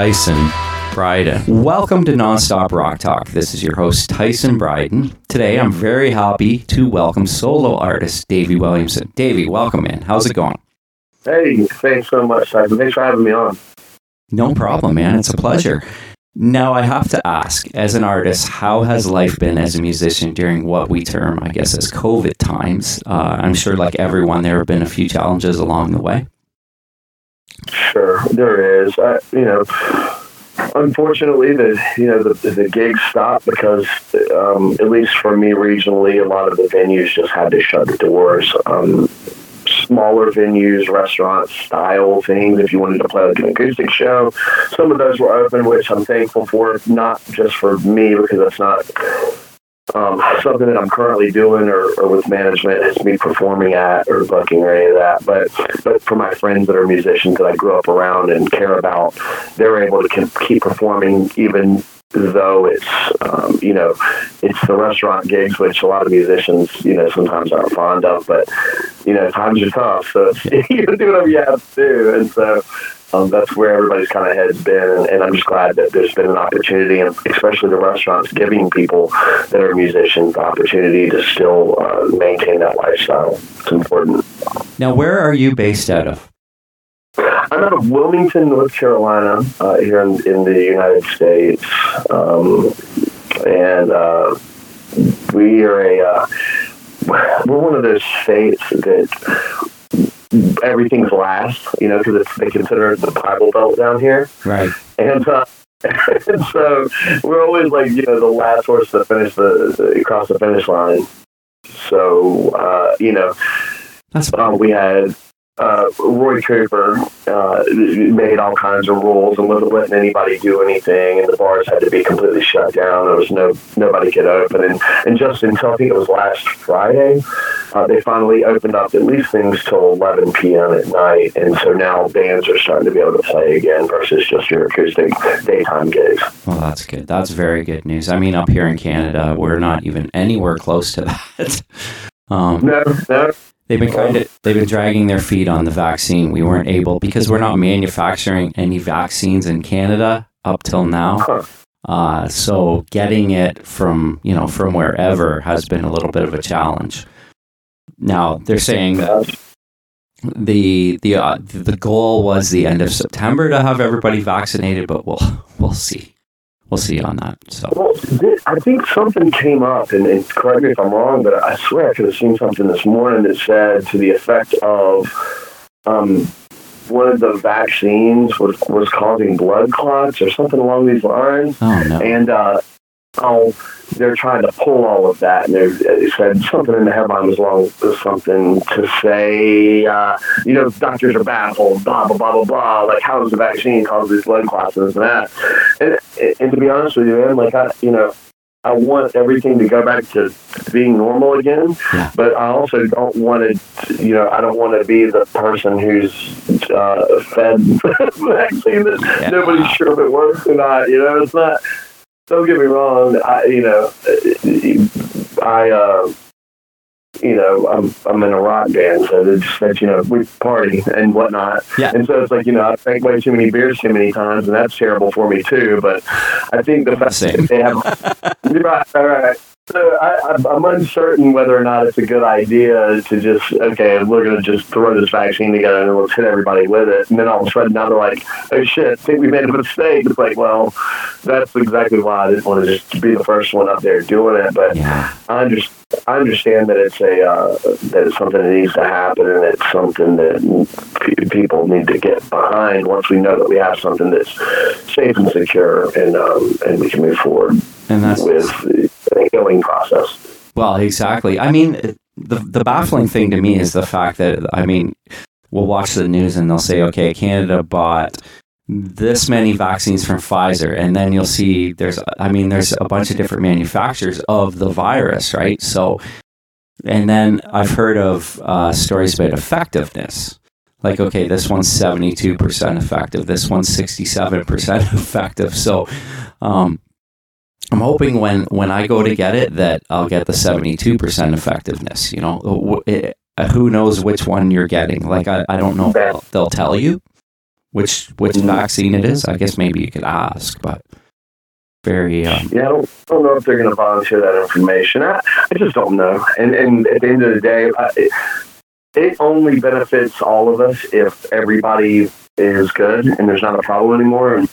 Tyson Bryden. Welcome to Nonstop Rock Talk. This is your host, Tyson Bryden. Today, I'm very happy to welcome solo artist Davey Williamson. Davey, welcome in. How's it going? Hey, thanks so much, Tyson. Thanks for having me on. No problem, man. It's a pleasure. Now, I have to ask, as an artist, how has life been as a musician during what we term, I guess, as COVID times? Uh, I'm sure, like everyone, there have been a few challenges along the way. Sure, there is. I, you know, unfortunately, the you know the the gigs stopped because, um, at least for me regionally, a lot of the venues just had to shut the doors. Um, smaller venues, restaurant style things. If you wanted to play like an acoustic show, some of those were open, which I'm thankful for. Not just for me because that's not um, something that I'm currently doing or, or with management is me performing at or booking or any of that. But but for my friends that are musicians that I grew up around and care about, they're able to keep performing even though it's um, you know it's the restaurant gigs which a lot of musicians you know sometimes aren't fond of but you know times are tough so you do whatever you have to do and so um, that's where everybody's kind of head's been and, and, i'm just glad that there's been an opportunity and especially the restaurants giving people that are musicians the opportunity to still uh, maintain that lifestyle. It's important. Now where are you based out of I'm out of Wilmington, North Carolina, uh, here in, in, the United States, um, and uh, we are a uh, we're one of those states that everything's last, you know, because they consider it the Bible Belt down here, right? And uh, and so we're always like you know the last horse to finish the, the cross the finish line. So uh, you know, that's um, we had uh, Roy Cooper uh, made all kinds of rules and wasn't letting anybody do anything, and the bars had to be completely shut down. There was no nobody could open, and and just until I think it was last Friday, uh, they finally opened up at least things till 11 p.m. at night, and so now bands are starting to be able to play again versus just your acoustic daytime gigs. Well, that's good. That's very good news. I mean, up here in Canada, we're not even anywhere close to that. Um, no, no. They've been kind of they've been dragging their feet on the vaccine. We weren't able because we're not manufacturing any vaccines in Canada up till now. Uh, so getting it from you know from wherever has been a little bit of a challenge. Now they're saying that the the uh, the goal was the end of September to have everybody vaccinated, but we'll we'll see we'll see you on that. So, well, I think something came up, and, and, correct me if I'm wrong, but I swear I could have seen something this morning that said to the effect of um, one of the vaccines was was causing blood clots or something along these lines. Oh no! And uh, how they're trying to pull all of that. And they said something in the headline was long as something to say, uh, you know, doctors are baffled, blah, blah, blah, blah, blah. Like, how does the vaccine cause these blood clots and and that? And, and to be honest with you, man, like, I, you know, I want everything to go back to being normal again, yeah. but I also don't want to, you know, I don't want to be the person who's uh, fed vaccine that yeah. nobody's sure if it works or not. You know, it's not don't get me wrong. I, you know, I, uh, you know, I'm I'm in a rock band, so they just that you know we party and whatnot, yeah. and so it's like you know I drank way too many beers too many times, and that's terrible for me too. But I think the fact that they have right, right, so I, I'm uncertain whether or not it's a good idea to just okay, we're going to just throw this vaccine together and let's hit everybody with it, and then all of a sudden now they're like, oh shit, I think we made a mistake. It's like, well, that's exactly why I didn't want to just be the first one up there doing it. But yeah. I understand. I understand that it's a uh, that it's something that needs to happen, and it's something that p- people need to get behind. Once we know that we have something that's safe and secure, and um, and we can move forward and that's with process. Well, exactly. I mean, the the baffling thing to me is the fact that I mean, we'll watch the news and they'll say, okay, Canada bought this many vaccines from Pfizer, and then you'll see there's, I mean, there's a bunch of different manufacturers of the virus, right? So, and then I've heard of uh, stories about effectiveness. Like, okay, this one's 72% effective, this one's 67% effective. So, um, I'm hoping when when I go to get it that I'll get the 72% effectiveness. You know, it, uh, who knows which one you're getting? Like I, I don't know they'll, they'll tell you. which which vaccine it is. I guess maybe you could ask, but very. Um, yeah, I don't, I don't know if they're going to volunteer that information. I, I just don't know. And and at the end of the day, I, it, only benefits all of us if everybody is good and there's not a problem anymore and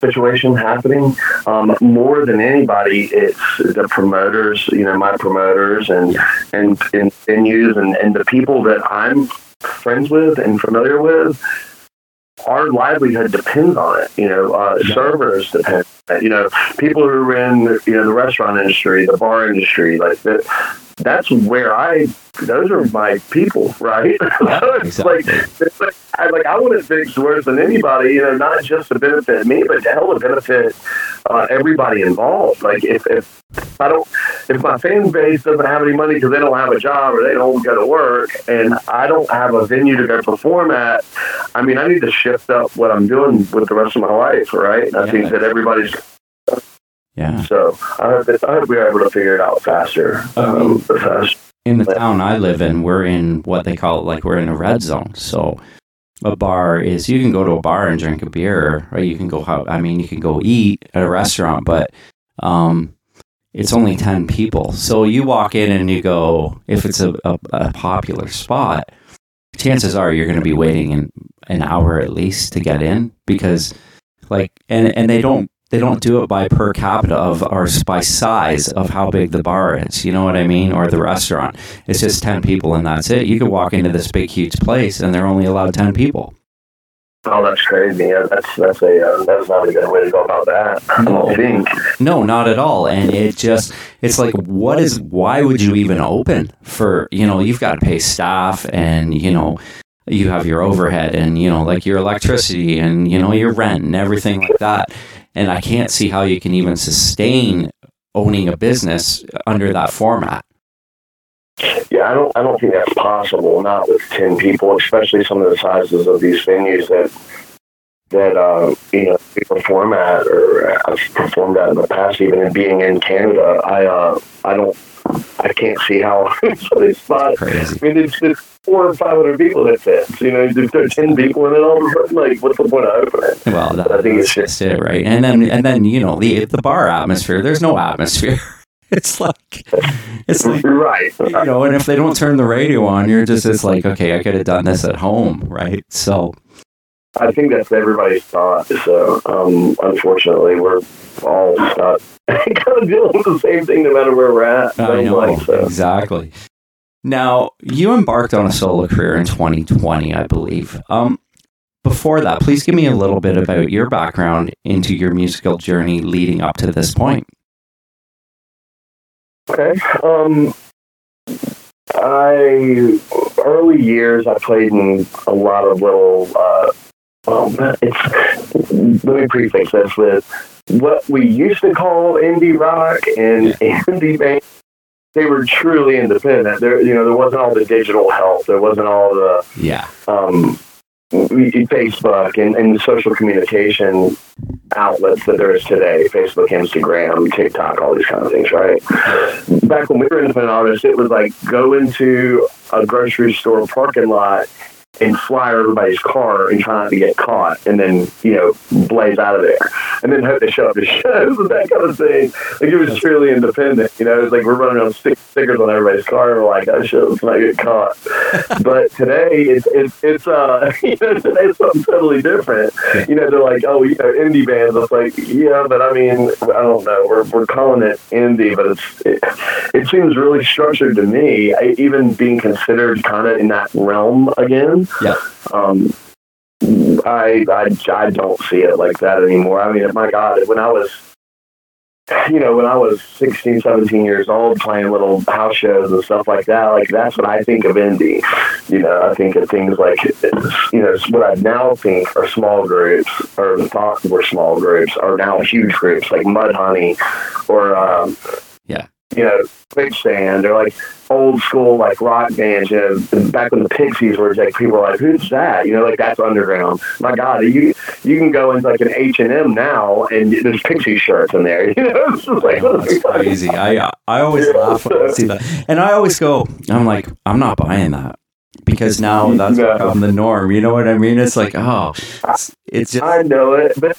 situation happening. Um, more than anybody, it's the promoters, you know, my promoters and and, and venues and, and the people that I'm friends with and familiar with our livelihood depends on it. You know, uh, yeah. servers depend. You know, people who are in you know the restaurant industry, the bar industry, like that. That's where I. Those are my people, right? Yeah, it's exactly. like, it's like I like I want to fix worse than anybody. You know, not just to benefit me, but to help benefit uh, everybody involved. Like if, if I don't, if my fan base doesn't have any money because they don't have a job or they don't go to work, and I don't have a venue to go perform at, I mean, I need to shift up what I'm doing with the rest of my life, right? I yeah. think that everybody's. Yeah. So I hope, that, I hope we're able to figure it out faster. Um, faster. In the town I live in, we're in what they call it, like we're in a red zone. So a bar is you can go to a bar and drink a beer, or you can go. I mean, you can go eat at a restaurant, but um, it's only ten people. So you walk in and you go. If it's a, a, a popular spot, chances are you're going to be waiting in an hour at least to get in because, like, and and they don't they don't do it by per capita of or by size of how big the bar is. You know what I mean? Or the restaurant. It's just ten people and that's it. You could walk into this big huge place and they're only allowed ten people. Oh, that's crazy. Yeah, that's that's a uh, that's not a good way to go about that. No. I think. No, not at all. And it just it's like, what is? Why would you even open for? You know, you've got to pay staff, and you know, you have your overhead, and you know, like your electricity, and you know, your rent, and everything like that and I can't see how you can even sustain owning a business under that format. Yeah, I don't. I don't think that's possible. Not with ten people, especially some of the sizes of these venues that that uh, you know we perform at or I've performed at in the past. Even in being in Canada, I uh, I don't. I can't see how it's spot. Crazy. I mean, it's, it's four or five hundred people that fits. You know, if there's ten people and then all of a sudden, like, what's the point of opening? Well, that, I think that's it's just it, right? And then, and then, you know, the the bar atmosphere. There's no atmosphere. It's like, it's like, right. You know, and if they don't turn the radio on, you're just, it's like, okay, I could have done this at home, right? So, I think that's everybody's thought. So, um, unfortunately, we're all stuck kind of dealing with the same thing no matter where we're at. I know, like, so. exactly. Now, you embarked on a solo career in 2020, I believe. Um, before that, please give me a little bit about your background into your musical journey leading up to this point. Okay. Um, I early years I played in a lot of little. Uh, um, it's let me prefix this with what we used to call indie rock and indie band they were truly independent. There, you know, there wasn't all the digital help. There wasn't all the yeah. Um, Facebook and, and social communication outlets that there is today Facebook, Instagram, TikTok, all these kind of things, right? Back when we were independent artists, it was like go into a grocery store parking lot and fly everybody's car and try not to get caught and then, you know, blaze out of there. And then hope they show up to shows and that kind of thing. Like it was truly independent, you know, it's like we're running on stick stickers on everybody's car and we're like, oh shit, let's not get caught. but today it's it's it's uh you know, today it's something totally different. You know, they're like, oh, you know, indie bands. It's like, yeah, but I mean, I don't know. We're we're calling it indie, but it's it, it seems really structured to me. I, even being considered kind of in that realm again. Yeah. Um, I, I I don't see it like that anymore. I mean, my God, when I was, you know, when I was 16, 17 years old, playing little house shows and stuff like that, like that's what I think of indie. You know, I think of things like, you know, what I now think are small groups, or thought were small groups, are now huge groups like Mudhoney, or um, yeah, you know, Quicksand or like old school like rock bands. You know, back when the Pixies were like people were like, "Who's that?" You know, like that's underground. My God, you you can go into like an H and M now and there's Pixie shirts in there. You know, it's just like oh, that's crazy. I I always yeah. laugh when I see that, and I always go, I'm like, I'm not buying that because now that's Yeah. become the norm. You know what I mean? It's like, oh, it's, it's just I know it, but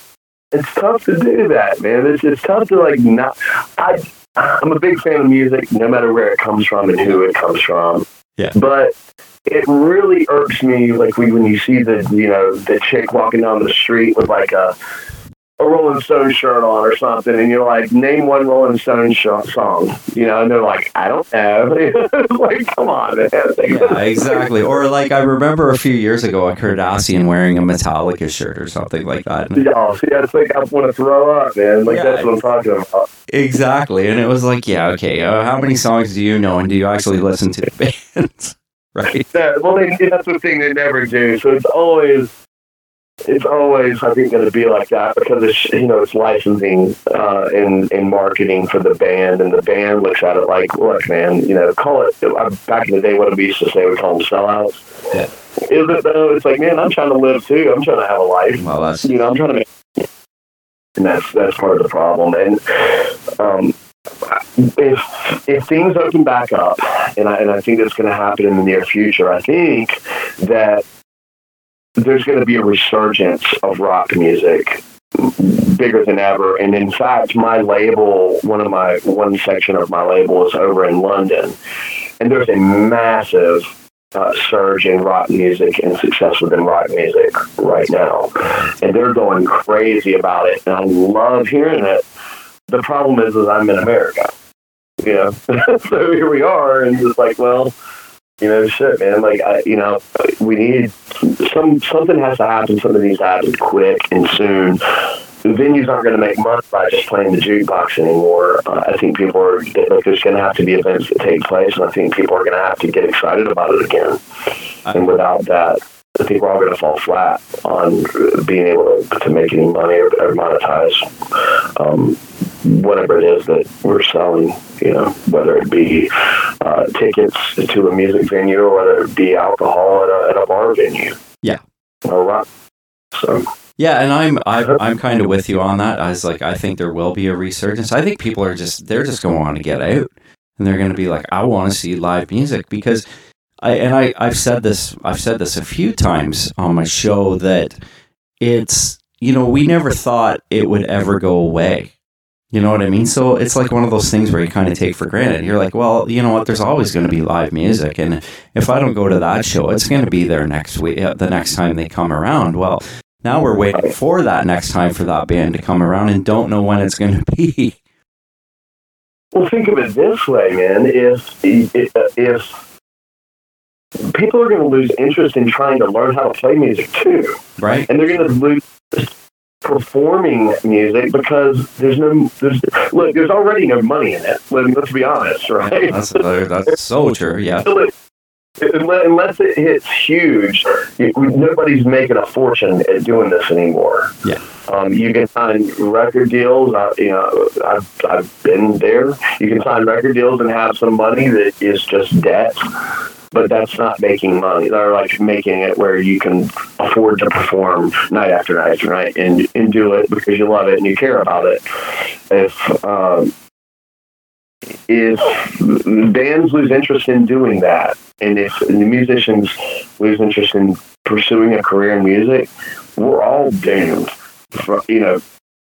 it's tough to do that, man. It's it's tough to like not. I I'm a big fan of music, no matter where it comes from and who it comes from. Yeah. But it really irks me, like we, when you see the you know the chick walking down the street with like a a Rolling Stone shirt on or something, and you're like, name one Rolling Stone sh- song, you know, and they're like, I don't know. like, come on, man. yeah, exactly. Or like I remember a few years ago, a Kardashian wearing a Metallica shirt or something like that. Oh, see, I think I want to throw up, man. Like Yeah. that's what I'm talking about. Exactly, and it was like, yeah, okay. Uh, how many songs do you know, and do you actually listen to the bands? right? Yeah, well, they, that's the thing they never do. So it's always, it's always, I think, going to be like that because it's, you know, it's licensing uh, and, and marketing for the band, and the band looks at it like, look, man, you know, call it. uh, Back in the day, what we used to say, we call them sellouts. Yeah. Is it though? It's like, man, I'm trying to live too. I'm trying to have a life. Well, that's You know, I'm trying to make, and that's that's part of the problem. And um, if if things open back up, and I and I think that's going to happen in the near future, I think that there's going to be a resurgence of rock music bigger than ever. And in fact my label one of my one section of my label is over in london. And there's a massive uh, surge in rock music and success within rock music right now. And they're going crazy about it. And i love hearing it. The problem is is i'm in america. You know so here we are. And it's like well you know shit man like I, you know we need some something has to happen something needs to happen quick and soon the venues aren't going to make money by just playing the jukebox anymore. Uh, I think people are like there's going to have to be events that take place, and I think people are going to have to get excited about it again. And without that, I think we're all going to fall flat on being able to, to make any money or, or monetize um, whatever it is that we're selling. You know, whether it be uh, tickets to a music venue or whether it be alcohol at a, at a bar venue. Yeah. Or rock. So. Yeah, and I'm I'm, I'm kind of with you on that. I was like, I think there will be a resurgence. I think people are just they're just going to want to get out, and they're going to be like, I want to see live music because I and I I've said this I've said this a few times on my show that it's you know we never thought it would ever go away. You know what I mean? So it's like one of those things where you kind of take for granted. You're like, well, you know what? There's always going to be live music, and if I don't go to that show, it's going to be there next week, uh, the next time they come around. Well, now we're waiting for that next time for that band to come around and don't know when it's going to be. Well, think of it this way, man. If if people are going to lose interest in trying to learn how to play music too, Right? and they're going to lose performing music because there's no there's look there's already no money in it. Let, let's be honest, right? That's, that's so true. Yeah. Unless unless it hits huge, nobody's making a fortune at doing this anymore. Yeah. Um, you can sign record deals. I, you know, I've, I've been there. You can sign record deals and have some money that is just debt, but that's not making money. They're like making it where you can afford to perform night after night after night and, and do it because you love it and you care about it. If um, if bands lose interest in doing that, and if the musicians lose interest in pursuing a career in music, we're all doomed. For, you know,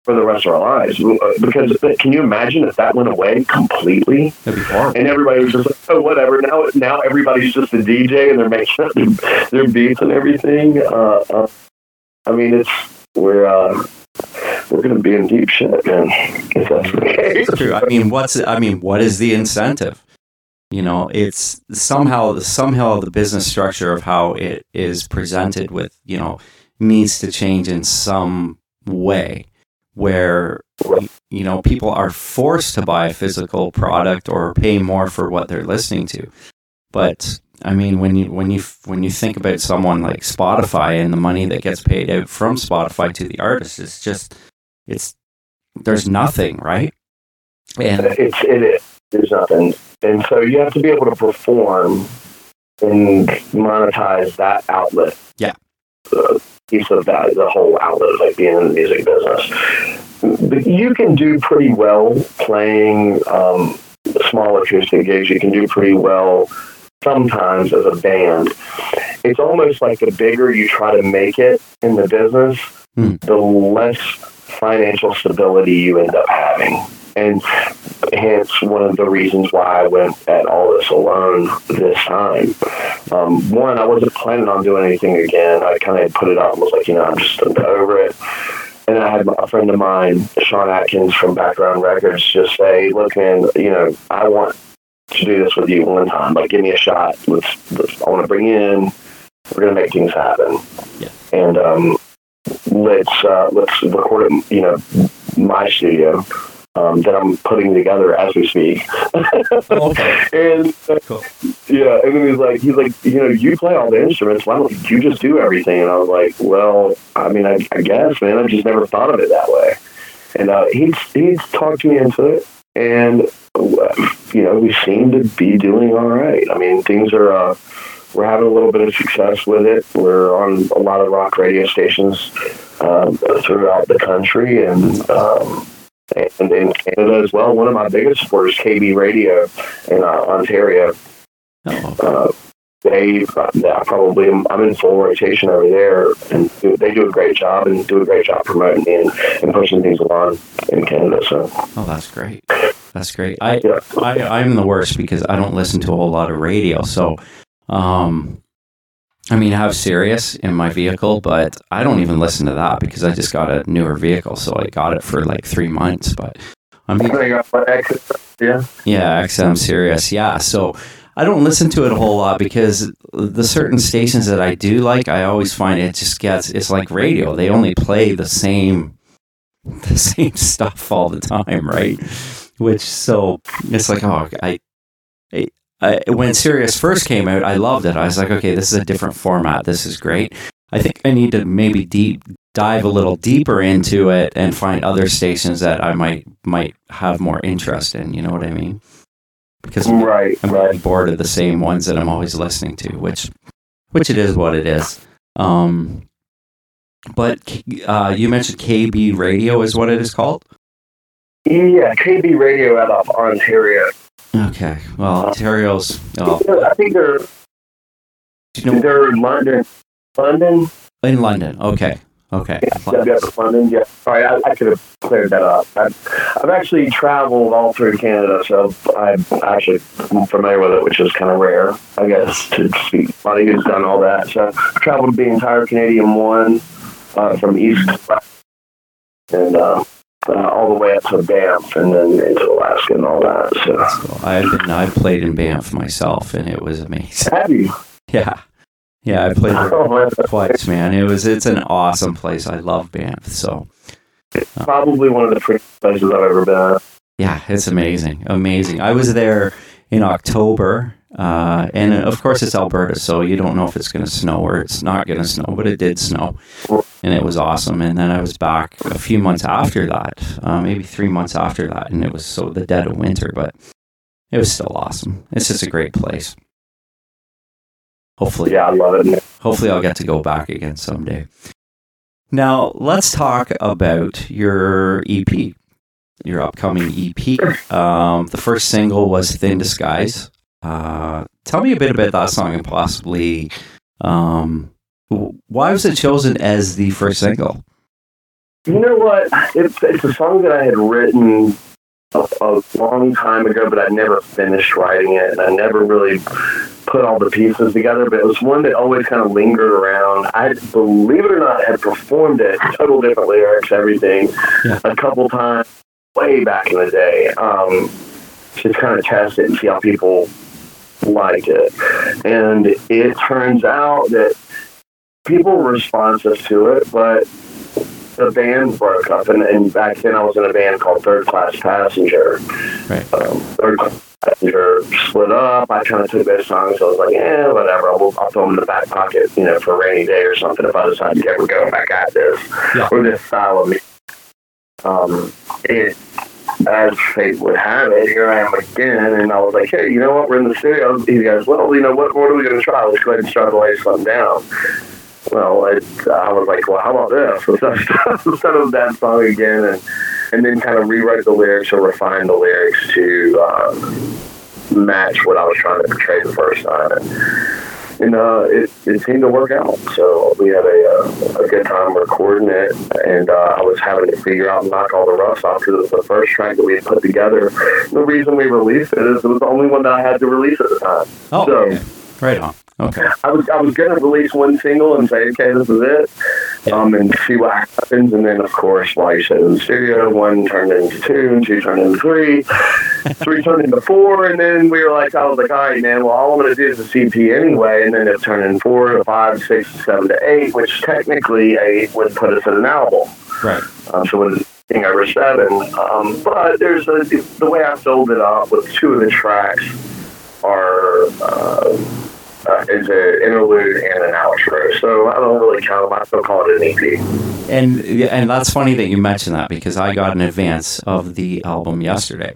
for the rest of our lives. Because can you imagine if that went away completely That'd be horrible. and everybody was just like, oh, whatever. Now, now everybody's just a DJ and they're making up their, their beats and everything. Uh, uh, I mean, it's we're uh, we're gonna be in deep shit, man. If that's the case. It's true. I mean, what's I mean, what is the incentive? You know, it's somehow somehow the business structure of how it is presented with you know needs to change in some way where you know people are forced to buy a physical product or pay more for what they're listening to. But I mean, when you when you when you think about someone like Spotify and the money that gets paid out from Spotify to the artist, it's just it's there's nothing, right? And It's it is. There's nothing, and so you have to be able to perform and monetize that outlet. Yeah. The piece of that, the whole outlet, like being in the music business. But you can do pretty well playing um, small acoustic gigs. You can do pretty well sometimes as a band, it's almost like the bigger you try to make it in the business, Hmm. the less financial stability you end up having. And hence one of the reasons why I went at all this alone this time. Um, one, I wasn't planning on doing anything again. I kind of put it up and was like, you know, I'm just over it. And I had a friend of mine, Sean Atkins from Background Records, just say, "Look, man, you know, I want to do this with you one time. Like, give me a shot. Let's. let's I want to bring you in. We're gonna make things happen. Yeah. And um, let's uh, let's record it. You know, my studio um, that I'm putting together as we speak. okay. and uh, Cool. yeah, and then he's like, he's like, you know, you play all the instruments. Why don't you just do everything? And I was like, well, I mean, I, I guess, man. I just never thought of it that way. And uh, he's he's talked me into it, and uh, you know, we seem to be doing all right. I mean, things are. Uh, we're having a little bit of success with it. We're on a lot of rock radio stations um, throughout the country, and um, and in Canada as well. One of my biggest supporters, KB Radio in uh, Ontario. Oh, Uh, they, I probably, I'm in full rotation over there, and do- they do a great job and do a great job promoting me and, and pushing things along in Canada. So, oh, that's great. That's great. I, yeah. I I'm the worst because I don't listen to a whole lot of radio. So, um, I mean, I have Sirius in my vehicle, but I don't even listen to that because I just got a newer vehicle, so I got it for like three months. But I mean, Yeah. yeah, XM Sirius, yeah. So I don't listen to it a whole lot because the certain stations that I do like, I always find it just gets it's like radio. They only play the same the same stuff all the time, right? Which so it's like oh I, I, I when Sirius first came out, I loved it. I was like, okay, this is a different format. This is great. I think I need to maybe deep dive a little deeper into it and find other stations that I might might have more interest in. You know what I mean? Because Right, I'm right. bored of the same ones that I'm always listening to, which which it is what it is. Um, but uh, you mentioned KB Radio is what it is called. Yeah, KB Radio out of Ontario. Okay, well, Ontario's. Oh, I think they're you know, they're in London. London. in London. Okay, okay. WF London. Yeah. Sorry, I, I could have cleared that up. I've, I've actually traveled all through Canada, so I'm actually familiar with it, which is kind of rare, I guess, to speak. A lot of you's done all that. So I've traveled the entire Canadian one uh, from east to west, and uh, uh, all the way up to Banff, and then into Alaska and all that. So. I've been I've played in Banff myself, and it was amazing. have you? Yeah, yeah. I played there twice, man. It was it's an awesome place. I love Banff. So it's Probably one of the prettiest places I've ever been. at. yeah, it's amazing, amazing. I was there in October, uh, and of course it's Alberta, so you don't know if it's going to snow or it's not going to snow, but it did snow, and it was awesome. And then I was back a few months after that, uh, maybe three months after that, and it was so the dead of winter, but it was still awesome. It's just a great place. Hopefully, Yeah, I love it. hopefully I'll get to go back again someday. Now, let's talk about your EP, your upcoming EP. Um, the first single was Thin Disguise. Uh, tell me a bit about that song and possibly um, why was it chosen as the first single? You know what? It's it's a song that I had written a, a long time ago, but I never finished writing it, and I never really put all the pieces together. But it was one that always kind of lingered around. I, believe it or not, had performed it, total different lyrics, everything, Yeah. a couple times way back in the day, um, to kind of test it and see how people liked it. And it turns out that people were responsive to it, but the band broke up, and, and back then I was in a band called Third Class Passenger. Right. Um, Third Class Passenger split up. I kind of took those songs. I was like, yeah, whatever. I'll, I'll throw them in the back pocket, you know, for a rainy day or something if I decide to ever go back at this Yeah. or this style of music. Um, it, as fate would have it, here I am again, and I was like, hey, you know what? We're in the studio. He goes, well, you know what? What are we going to try? Let's go ahead and start to lay something down. Well, it, I was like, well, how about this? Instead of that song again, and and then kind of rewrite the lyrics or refine the lyrics to um, match what I was trying to portray the first time. And, and uh, it, it seemed to work out. So we had a, uh, a good time recording it, and uh, I was having to figure out and knock all the rust off because it was the first track that we had put together. The reason we released it is it was the only one that I had to release at the time. Oh, so, okay. right on. Okay. I was I was gonna release one single and say, okay, this is it, yeah. um, and see what happens. And then, of course, you said in the studio, one turned into two, and two turned into three, three turned into four, and then we were like, I was like, all right, man. Well, all I'm gonna do is a EP anyway, and then it turned into four to five, six, seven to eight, which technically eight would put us at an album. Right. Um, so is thing over seven? Um, but there's a, the way I filled it up with two of the tracks are. Uh, uh, is an interlude and an outro. So I don't really count them. I still call it an EP. And and that's funny that you mentioned that because I got an advance of the album yesterday.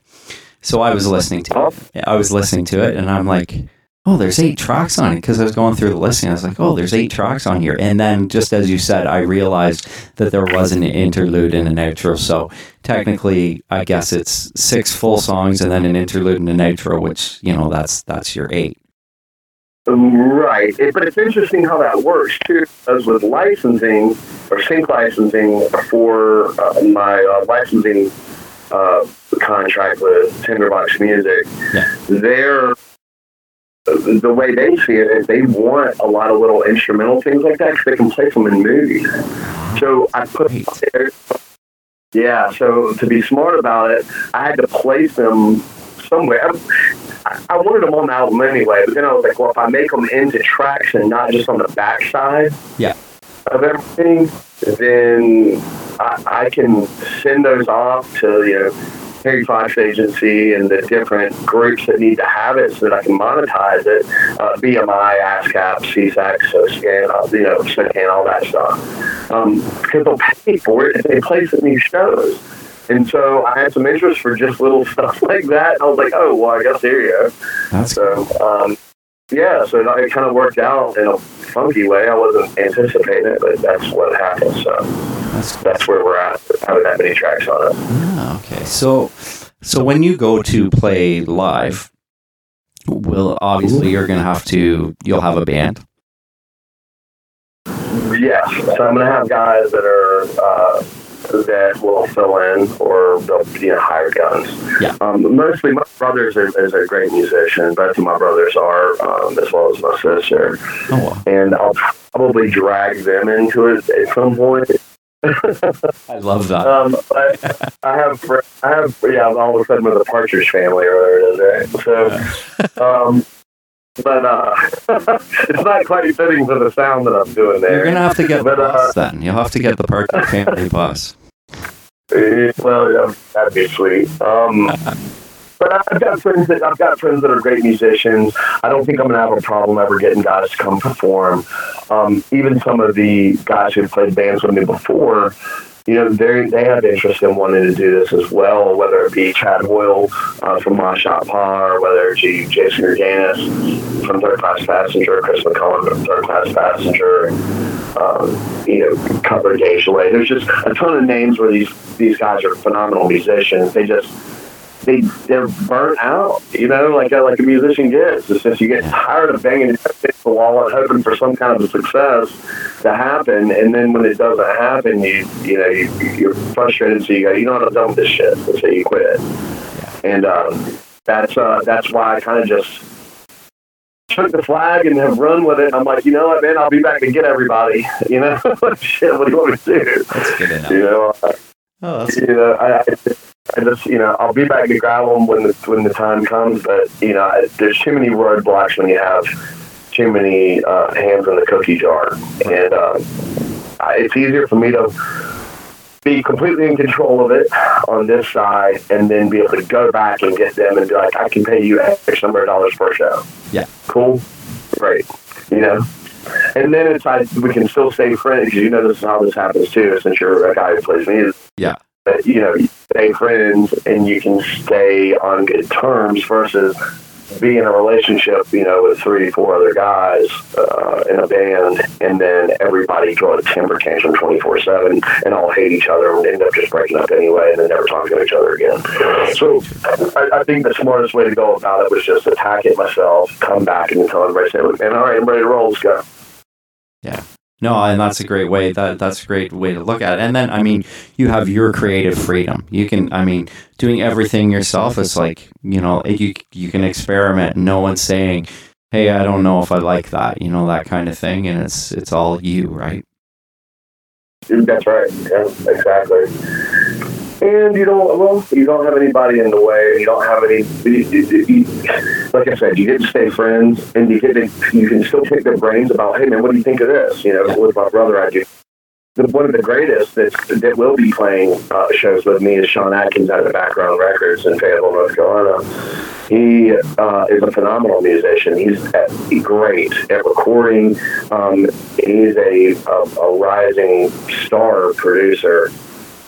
So I was listening to it. I was listening to it, and I'm like, "Oh, there's eight tracks on it." Because I was going through the listing, I was like, "Oh, there's eight tracks on here." And then, just as you said, I realized that there was an interlude and an outro. So technically, I guess it's six full songs and then an interlude and an outro, which you know that's that's your eight. Right, it, but it's interesting how that works too. Because with licensing or sync licensing for uh, my uh, licensing uh, contract with Tinderbox Music, yeah. they're the way they see it is they want a lot of little instrumental things like that because they can place them in movies. So I put there. Yeah, so to be smart about it, I had to place them somewhere. I wanted them on the album anyway, but then I was like, well, if I make them into tracks and not just on the backside yeah. of everything, then I, I can send those off to, you know, Harry Fox Agency and the different groups that need to have it so that I can monetize it, uh, BMI, ASCAP, SESAC, SoScan, uh, you know, SoCan, all that stuff. Um, because they'll pay for it if they place it in these shows. And so I had some interest for just little stuff like that. I was like, oh, well, I guess here you go. That's so, um, yeah, so it kind of worked out in a funky way. I wasn't anticipating it, but that's what happened. So that's, that's where we're at, having that many tracks on it. Ah, okay. So, so when you go to play live, will obviously you're going to have to, you'll have a band. Yes. So I'm going to have guys that are, uh, that will fill in or they'll you know hire guns. Yeah. Um, mostly my brothers is, is, a great musician. Both of my brothers are, um, as well as my sister. Oh, wow. And I'll probably drag them into it at some point. I love that. Um, I, I, have, I have, yeah, all of a sudden with the Partridge family or whatever it is, right? So, um, but uh, it's not quite fitting for the sound that I'm doing there. You're gonna have to get but, the bus uh, then. You'll have to get the Partridge Family bus. Well, yeah, that'd be sweet. Um, but I've got friends that I've got friends that are great musicians. I don't think I'm gonna have a problem ever getting guys to come perform. Um, even some of the guys who've played bands with me before you know, they they have interest in wanting to do this as well, whether it be Chad Hoyle uh, from My Shot Par, whether it be Jason Gerganis from Third Class Passenger, Chris McCollum from Third Class Passenger, um, you know, Cutler Gage There's just a ton of names where these these guys are phenomenal musicians. They just they they're burnt out, you know, like a, like a musician gets. It's just you get tired of banging your head against the wall and hoping for some kind of a success to happen, and then when it doesn't happen, you you know you, you're frustrated, so you go, you know what, I'm done with this shit, and so you quit. And um, that's uh, that's why I kind of just took the flag and have run with it. I'm like, you know what, man, I'll be back to get everybody. You know, shit, what do you want me to do? That's good enough. You know, uh, oh, that's you know, I, I I just, you know, I'll be back to grab them when the when the time comes. But you know, there's too many roadblocks when you have too many uh, hands in the cookie jar, and uh, it's easier for me to be completely in control of it on this side, and then be able to go back and get them and be like, I can pay you X number of dollars per show. Yeah, cool, great, you know. And then it's like we can still stay friends because you know this is how this happens too. Since you're a guy who plays music, yeah you know, stay friends and you can stay on good terms versus be in a relationship, you know, with three, four other guys uh, in a band, and then everybody draw a temper tantrum 24 7 and all hate each other and end up just breaking up anyway and then never talking to each other again. So I, I think the smartest way to go about it was just attack it myself, come back and tell everybody, say, man, all right, I'm ready to roll, let's go. Yeah. No, and that's a great way. That that's a great way to look at it. And then, I mean, you have your creative freedom. You can, I mean, doing everything yourself is like, you know, you you can experiment. No one's saying, "Hey, I don't know if I like that," you know, that kind of thing. And it's it's all you, right? That's right. Yeah, exactly and you don't well you don't have anybody in the way you don't have any you, you, you, like i said you get to stay friends and you get to, you can still pick their brains about hey man what do you think of this you know with my brother i do one of the greatest that, that will be playing uh, shows with me is Sean Atkins out of Background Records in Fayetteville, North Carolina. He uh, is a phenomenal musician. He's at, great at recording. Um, he's a, a, a rising star producer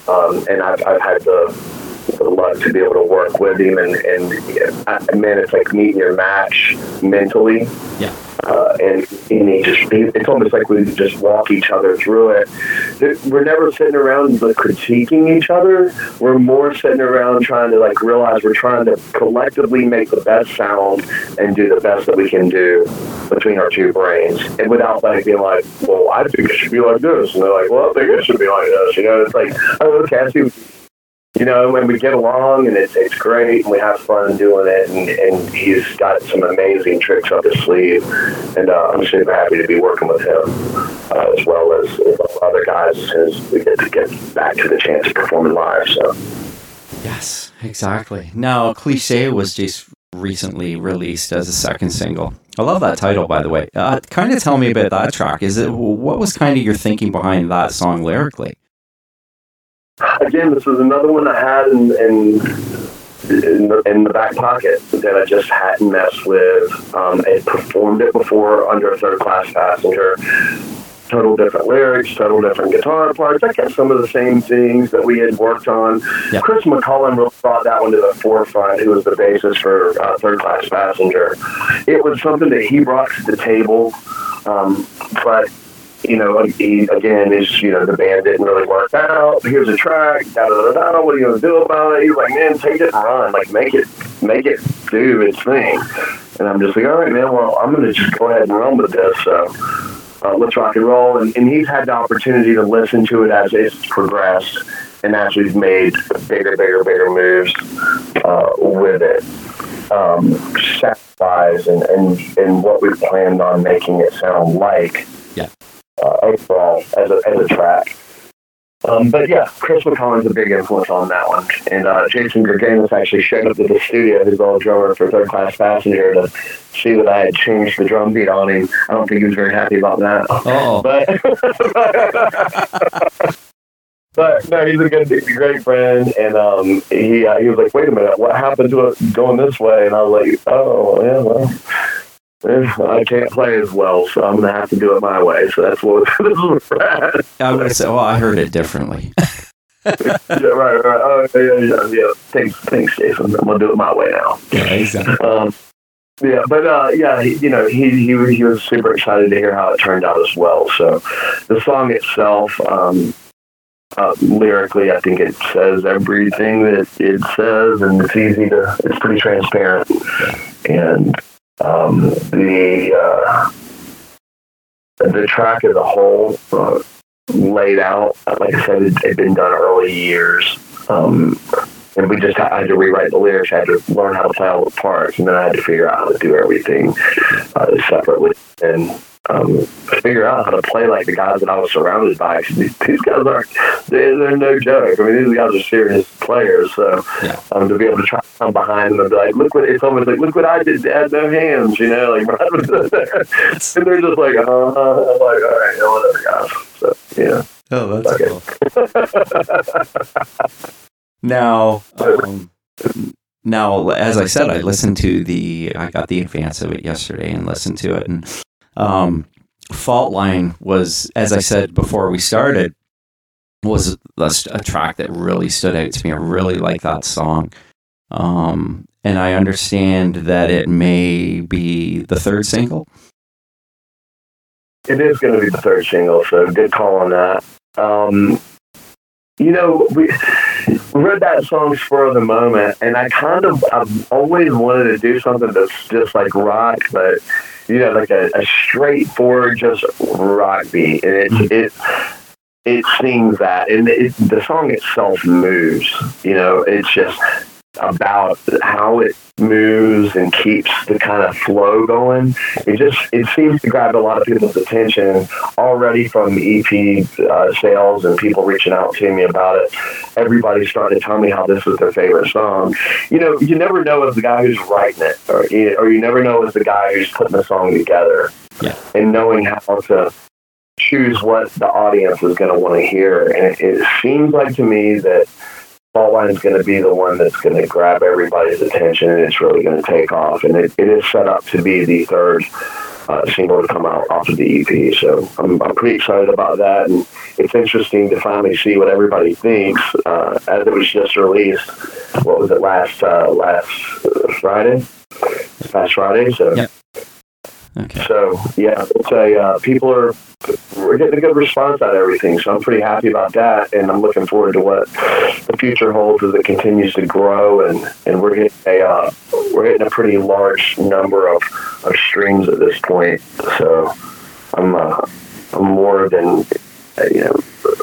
um, and I've, I've had the, luck to be able to work with him, and, and I, man, it's like meeting your match mentally. Yeah. Uh, and, and he just, it's almost like we just walk each other through it. We're never sitting around like critiquing each other. We're more sitting around trying to like realize we're trying to collectively make the best sound and do the best that we can do between our two brains, and without like being like, well, I think it should be like this, and they're like, well, I think it should be like this. You know, it's like, oh, okay, I see you know, when we get along and it's, it's great and we have fun doing it and, and he's got some amazing tricks up his sleeve and uh, I'm super happy to be working with him uh, as well as, other guys as as we get to get back to the chance of performing live. So. Yes, exactly. Now, Cliche was just recently released as a second single. I love that title, by the way. Uh, kind of tell me about that track. Is it what was kind of your thinking behind that song lyrically? Again, this was another one I had in, in in the, in the back pocket that I just hadn't messed with. Um, I performed it before under a third class passenger. Total different lyrics, total different guitar parts. I kept some of the same things that we had worked on. Chris McCollum really brought that one to the forefront, who was the basis for uh, Third Class Passenger. It was something that he brought to the table, um, but you know, again, is you know, the band didn't really work out. Here's a track, da da da da. What are you gonna do about it? He's like, man, take it and run, like make it, make it do its thing. And I'm just like, all right, man. Well, I'm gonna just go ahead and run with this. So uh, let's rock and roll. And, and he's had the opportunity to listen to it as it's progressed, and as we've made bigger, bigger, bigger moves uh, with it. Um, wise and, and, and what we planned on making it sound like. Yeah uh, overall as a, as a track. Um, but yeah, Chris McCollum's a big influence on that one. And uh, Jason Gerganis actually showed up at the studio, his old drummer for Third Class Passenger, to see that I had changed the drum beat on him. I don't think he was very happy about that. Oh. But, but no, he's a good, great friend. And um, he, uh, he was like, wait a minute, what happened to it going this way? And I was like, oh, yeah, well I can't play as well, so I'm gonna have to do it my way. So that's what this is at. I would say, well, I heard it differently. yeah, right, right. Oh, yeah, yeah, yeah. Thanks, thanks, Jason. I'm gonna do it my way now. Yeah, exactly. Um, yeah, but uh, yeah, he, you know, he, he he was super excited to hear how it turned out as well. So, the song itself, um, uh, lyrically, I think it says everything that it says, and it's easy to, it's pretty transparent, and um, the uh, the track as a whole uh, laid out, like I said, it had been done early years. Um, and we just had to rewrite the lyrics. I had to learn how to play all the parts, and then I had to figure out how to do everything uh, separately. And um, figure out how to play like the guys that I was surrounded by. These, these guys aren't, they, they're no joke. I mean, these guys are serious players. So yeah. um, to be able to try to come behind them and be like, look what, it's almost like, look what I did, had no hands, you know, like, and they're just like, uh like, all right, whatever, guys. So, yeah. Oh, that's okay. cool. now, um, now, as I said, I listened to the, I got the advance of it yesterday and listened to it, and um, Fault Line was, as I said before we started, was a, a track that really stood out to me. I really like that song. Um, and I understand that it may be the third single. It is going to be the third single, so good call on that. Um, you know, we read that song for the moment, and I kind of I've always wanted to do something that's just like rock, but you know, like a, a straightforward just rock beat, and it mm-hmm. it it sings that, and it, the song itself moves. You know, it's just about how it moves and keeps the kind of flow going. It just it seems to grab a lot of people's attention already from EP uh, sales and people reaching out to me about it. Everybody's starting to tell me how this is their favorite song. You know, you never know as the guy who's writing it, or or you never know as the guy who's putting the song together, yeah. and knowing how to choose what the audience is going to want to hear. And it, it seems like to me that Fault is going to be the one that's going to grab everybody's attention and it's really going to take off. And it, it is set up to be the third uh, single to come out off of the EP. So I'm, I'm pretty excited about that. And it's interesting to finally see what everybody thinks uh, as it was just released. What was it last uh, last Friday? Last Friday. So. Yep. Okay. So yeah, it's a uh, people are we're getting a good response out of everything, so I'm pretty happy about that, and I'm looking forward to what the future holds as it continues to grow, and, and we're getting a uh, we're getting a pretty large number of, of streams at this point. So I'm uh, I'm more than you know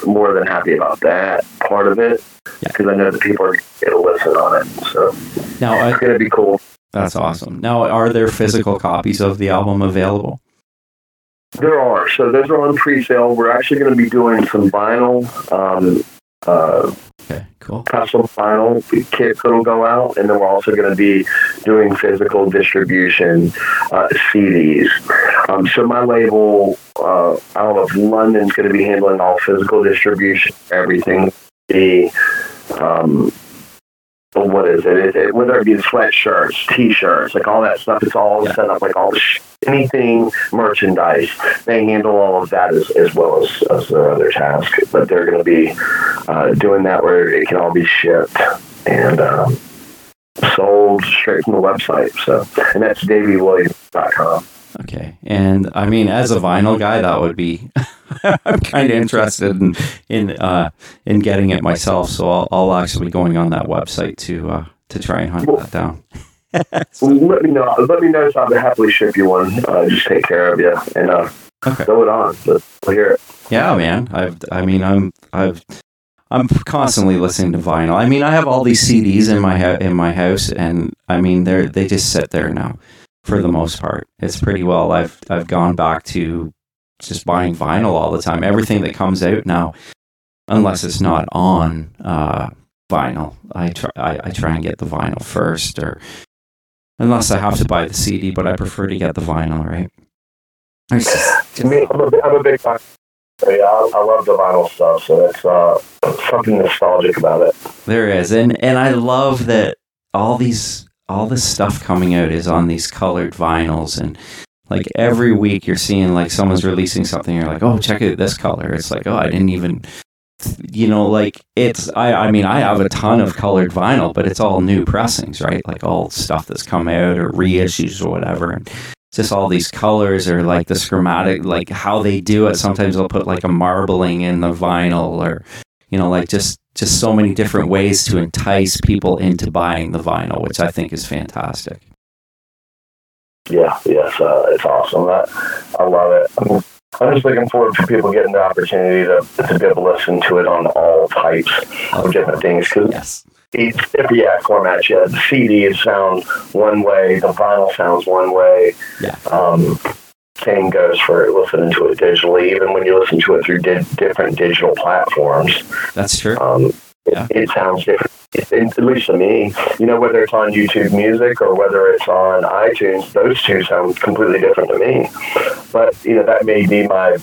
more than happy about that part of it because yeah. I know that people are going to listen on it. So now it's going to be cool. That's awesome. Now, are there physical copies of the album available? There are. So those are on pre-sale. We're actually going to be doing some vinyl, um, uh, okay, cool. custom vinyl kits that'll go out, and then we're also going to be doing physical distribution uh, CDs. Um, so my label uh, out of London is going to be handling all physical distribution, everything. The um, what is it? it, whether it be sweatshirts, t-shirts, like all that stuff, it's all yeah. set up like all the sh- anything merchandise. They handle all of that as, as well as, as their other task, but they're going to be uh, doing that where it can all be shipped and um, sold straight from the website. So, and that's davyWilliams.com. Okay, and I mean, as a vinyl guy, that would be. I'm kind of interested in in uh, in getting it myself, so I'll, I'll actually be going on that website to uh, to try and hunt well, that down. let me know. Let me know so I'll happily ship you one. Uh, just take care of you and uh, okay. throw it on. Let's hear it. Yeah, man. I've. I mean, I'm. I've. I'm constantly listening to vinyl. I mean, I have all these CDs in my in my house, and I mean, they're they just sit there now for the most part. It's pretty well. I've I've gone back to just buying vinyl all the time. Everything that comes out now, unless it's not on uh, vinyl, I try I, I, try and get the vinyl first, or unless I have to buy the CD, but I prefer to get the vinyl. Right? Just, to me, I'm a, I'm a big fan. Yeah, I, I, love the vinyl stuff, so it's uh, something nostalgic about it. There is, and and I love that all these all this stuff coming out is on these colored vinyls and like every week you're seeing like someone's releasing something you're like oh check out this color. It's like oh i didn't even you know like it's i i mean i have a ton of colored vinyl but it's all new pressings right? Like all stuff that's come out or reissues or whatever and just all these colors or like the schematic like how they do it. Sometimes they'll put like a marbling in the vinyl or you know like just just so many different ways to entice people into buying the vinyl, which I think is fantastic. Yeah, yes, uh, it's awesome. I, I love it. I'm, I'm just looking forward to people getting the opportunity to, to be able to listen to it on all types of different things. Cause yes. Each, yeah, format. Yeah, the CD sounds one way, the vinyl sounds one way. Yeah. Um, same goes for listening to it digitally, even when you listen to it through di- different digital platforms. That's true. Um, yeah. it, it, sounds different, it, at least to me. You know, whether it's on YouTube Music or whether it's on iTunes, those two sound completely different to me. But you know, that may be my,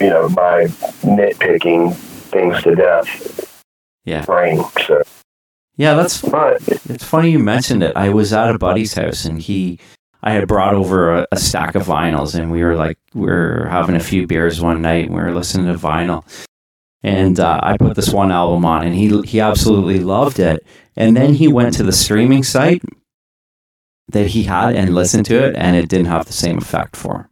you know, my nitpicking things to death. Yeah. Brain. So. Yeah, that's. But, it's funny you mentioned it. I was at a buddy's house and he I had brought over a, a, stack of vinyls, and we were like, we were having a few beers one night, and we were listening to vinyl. And uh, I put this one album on, and he he absolutely loved it. And then he went to the streaming site that he had and listened to it, and it didn't have the same effect for him.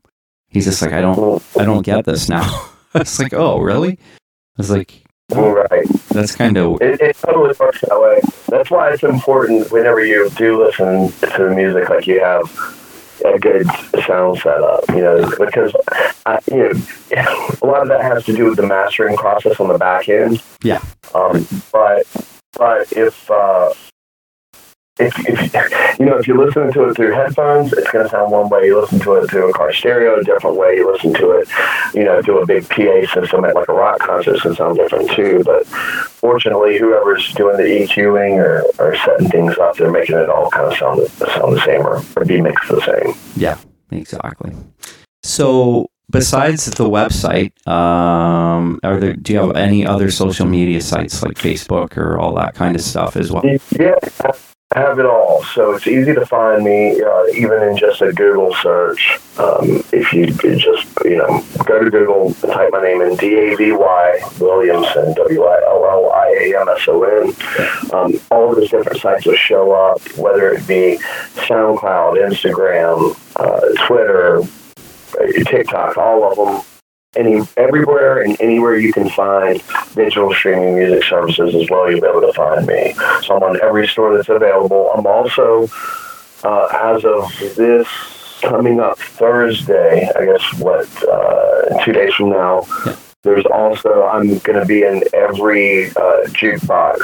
He's just like, I don't, I don't get this now. It's like, oh, really? I was like, Right. that's kind of It, it totally works that way. That's why it's important whenever you do listen to the music, like you have a good sound setup, you know, because I, you know, a lot of that has to do with the mastering process on the back end. Yeah. Um, but but if uh, if, if you know if you're listening to it through headphones, it's going to sound one way. You listen to it through a car stereo, a different way. You listen to it, you know, through a big PA system at like a rock concert, to sound different too. But fortunately, whoever's doing the EQing or, or setting things up, they're making it all kind of sound sound the same or, or be mixed the same. Yeah, exactly. So, besides the website, um, are there? Do you have any other social media sites like Facebook or all that kind of stuff as well? Yeah, Have it all. So it's easy to find me, uh, even in just a Google search. Um, if you just, you know, go to Google and type my name in D A V Y Williamson, W I L L I A M S O N. Um, all those different sites will show up, whether it be SoundCloud, Instagram, uh, Twitter, uh, TikTok, all of them. Any everywhere and anywhere you can find digital streaming music services as well, you'll be able to find me. So I'm on every store that's available. I'm also, uh, as of this coming up Thursday, I guess what uh, two days from now. There's also I'm going to be in every uh, jukebox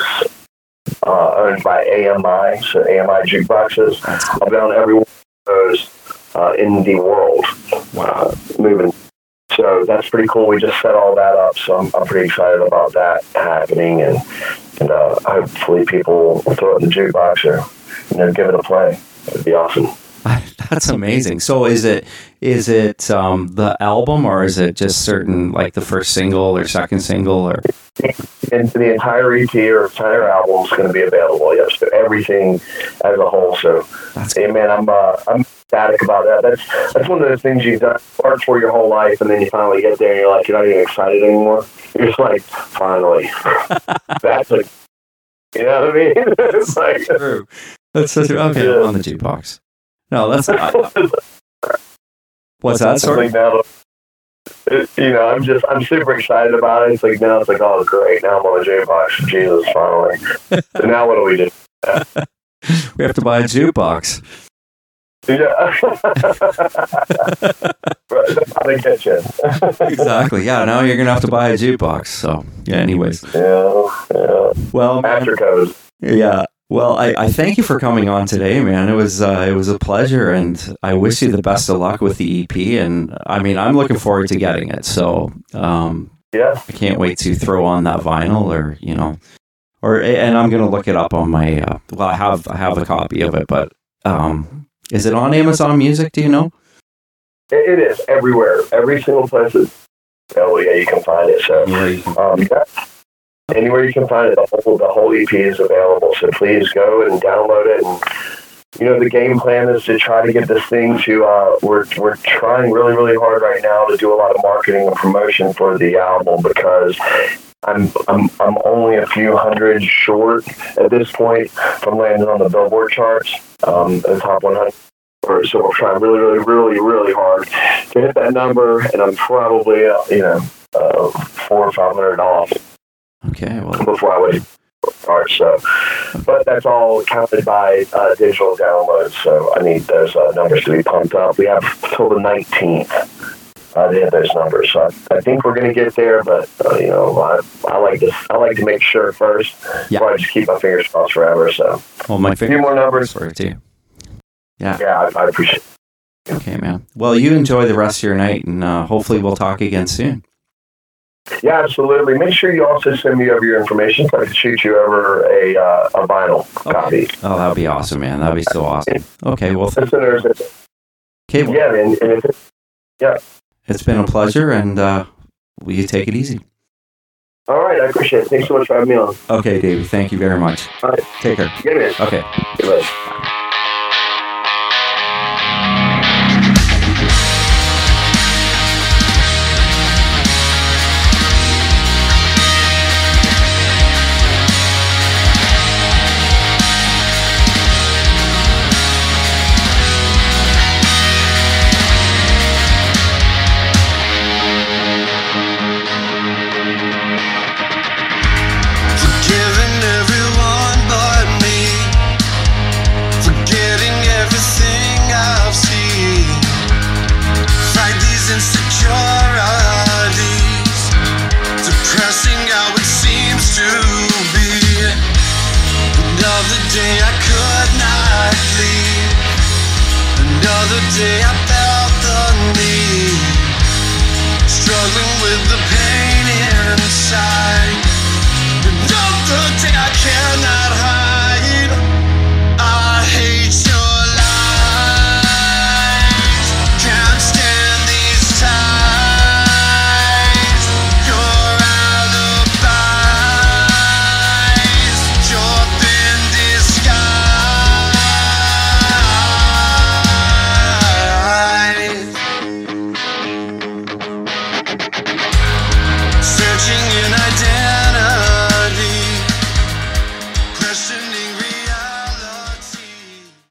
uh, owned by AMI, so AMI jukeboxes. I'll be on every one of those uh, in the world. Uh, moving. So that's pretty cool. We just set all that up, so I'm, I'm pretty excited about that happening, and and uh, hopefully people will throw it in the jukebox or you know give it a play. It'd be awesome. That's amazing. So, is it is it um, the album or is it just certain like the first single or second single or? And the entire EP or entire album is going to be available. Yes, so everything as a whole. So, That's hey man, I'm uh, I'm ecstatic about that. That's that's one of those things you've done worked for your whole life, and then you finally get there, and you're like, you're not even excited anymore. You're just like, finally, that's like, you know what I mean? it's like. true. That's so true. Okay, I'm on the jukebox. No, that's not. What's that? It's Sorry. like now, it, you know, I'm just, I'm super excited about it. It's like now it's like, oh, great. Now I'm on the jukebox. Jesus, finally. so now what do we do? We have to buy a jukebox. Yeah. right, that's how they get you. Exactly. Yeah. Now you're gonna have to buy a jukebox. So yeah. Anyways. yeah, yeah. Well, man, After code. yeah. Well, I, I thank you for coming on today, man. It was uh, it was a pleasure, and I wish you the best of luck with the EP. And I mean, I'm looking forward to getting it. So um, Yeah. I can't wait to throw on that vinyl, or you know, or and I'm gonna look it up on my. Uh, well, I have I have a copy of it, but um, is it on Amazon Music? Do you know? It, it is everywhere. Every single place is available. Yeah, you can find it. So, um, yeah. Anywhere you can find it, the whole, the whole EP is available. So please go and download it. And you know, the game plan is to try to get this thing to. Uh, we're we're trying really really hard right now to do a lot of marketing and promotion for the album because. I'm, I'm I'm only a few hundred short at this point from landing on the Billboard charts, um, the top 100. So we're trying really, really, really, really hard to hit that number, and I'm probably, uh, you know, uh, four or five hundred off Okay. Well, before I would start. So, but that's all counted by uh, digital downloads. So I need those uh, numbers to be pumped up. We have till the 19th. Uh, to hit those numbers, so I, I think we're going to get there. But uh, you know, I, I like to I like to make sure first. Yeah. Before I just keep my fingers crossed forever. So well, my a few fingers more numbers. for it too. Yeah, I, I appreciate. it. Okay, man. Well, you enjoy the rest of your night, and uh, hopefully we'll talk again soon. Yeah, absolutely. Make sure you also send me over your information so I can shoot you over a uh, a vinyl copy. Oh, that'd be awesome, man. That'd be so awesome. Okay. Well, th- okay. Well, yeah, and, and if it's been a pleasure, and uh, will you take it easy? all right, I appreciate it. Thanks so much for having me on. Okay, Davy. Thank you very much. All right. Take care. Get in. Okay. Goodbye.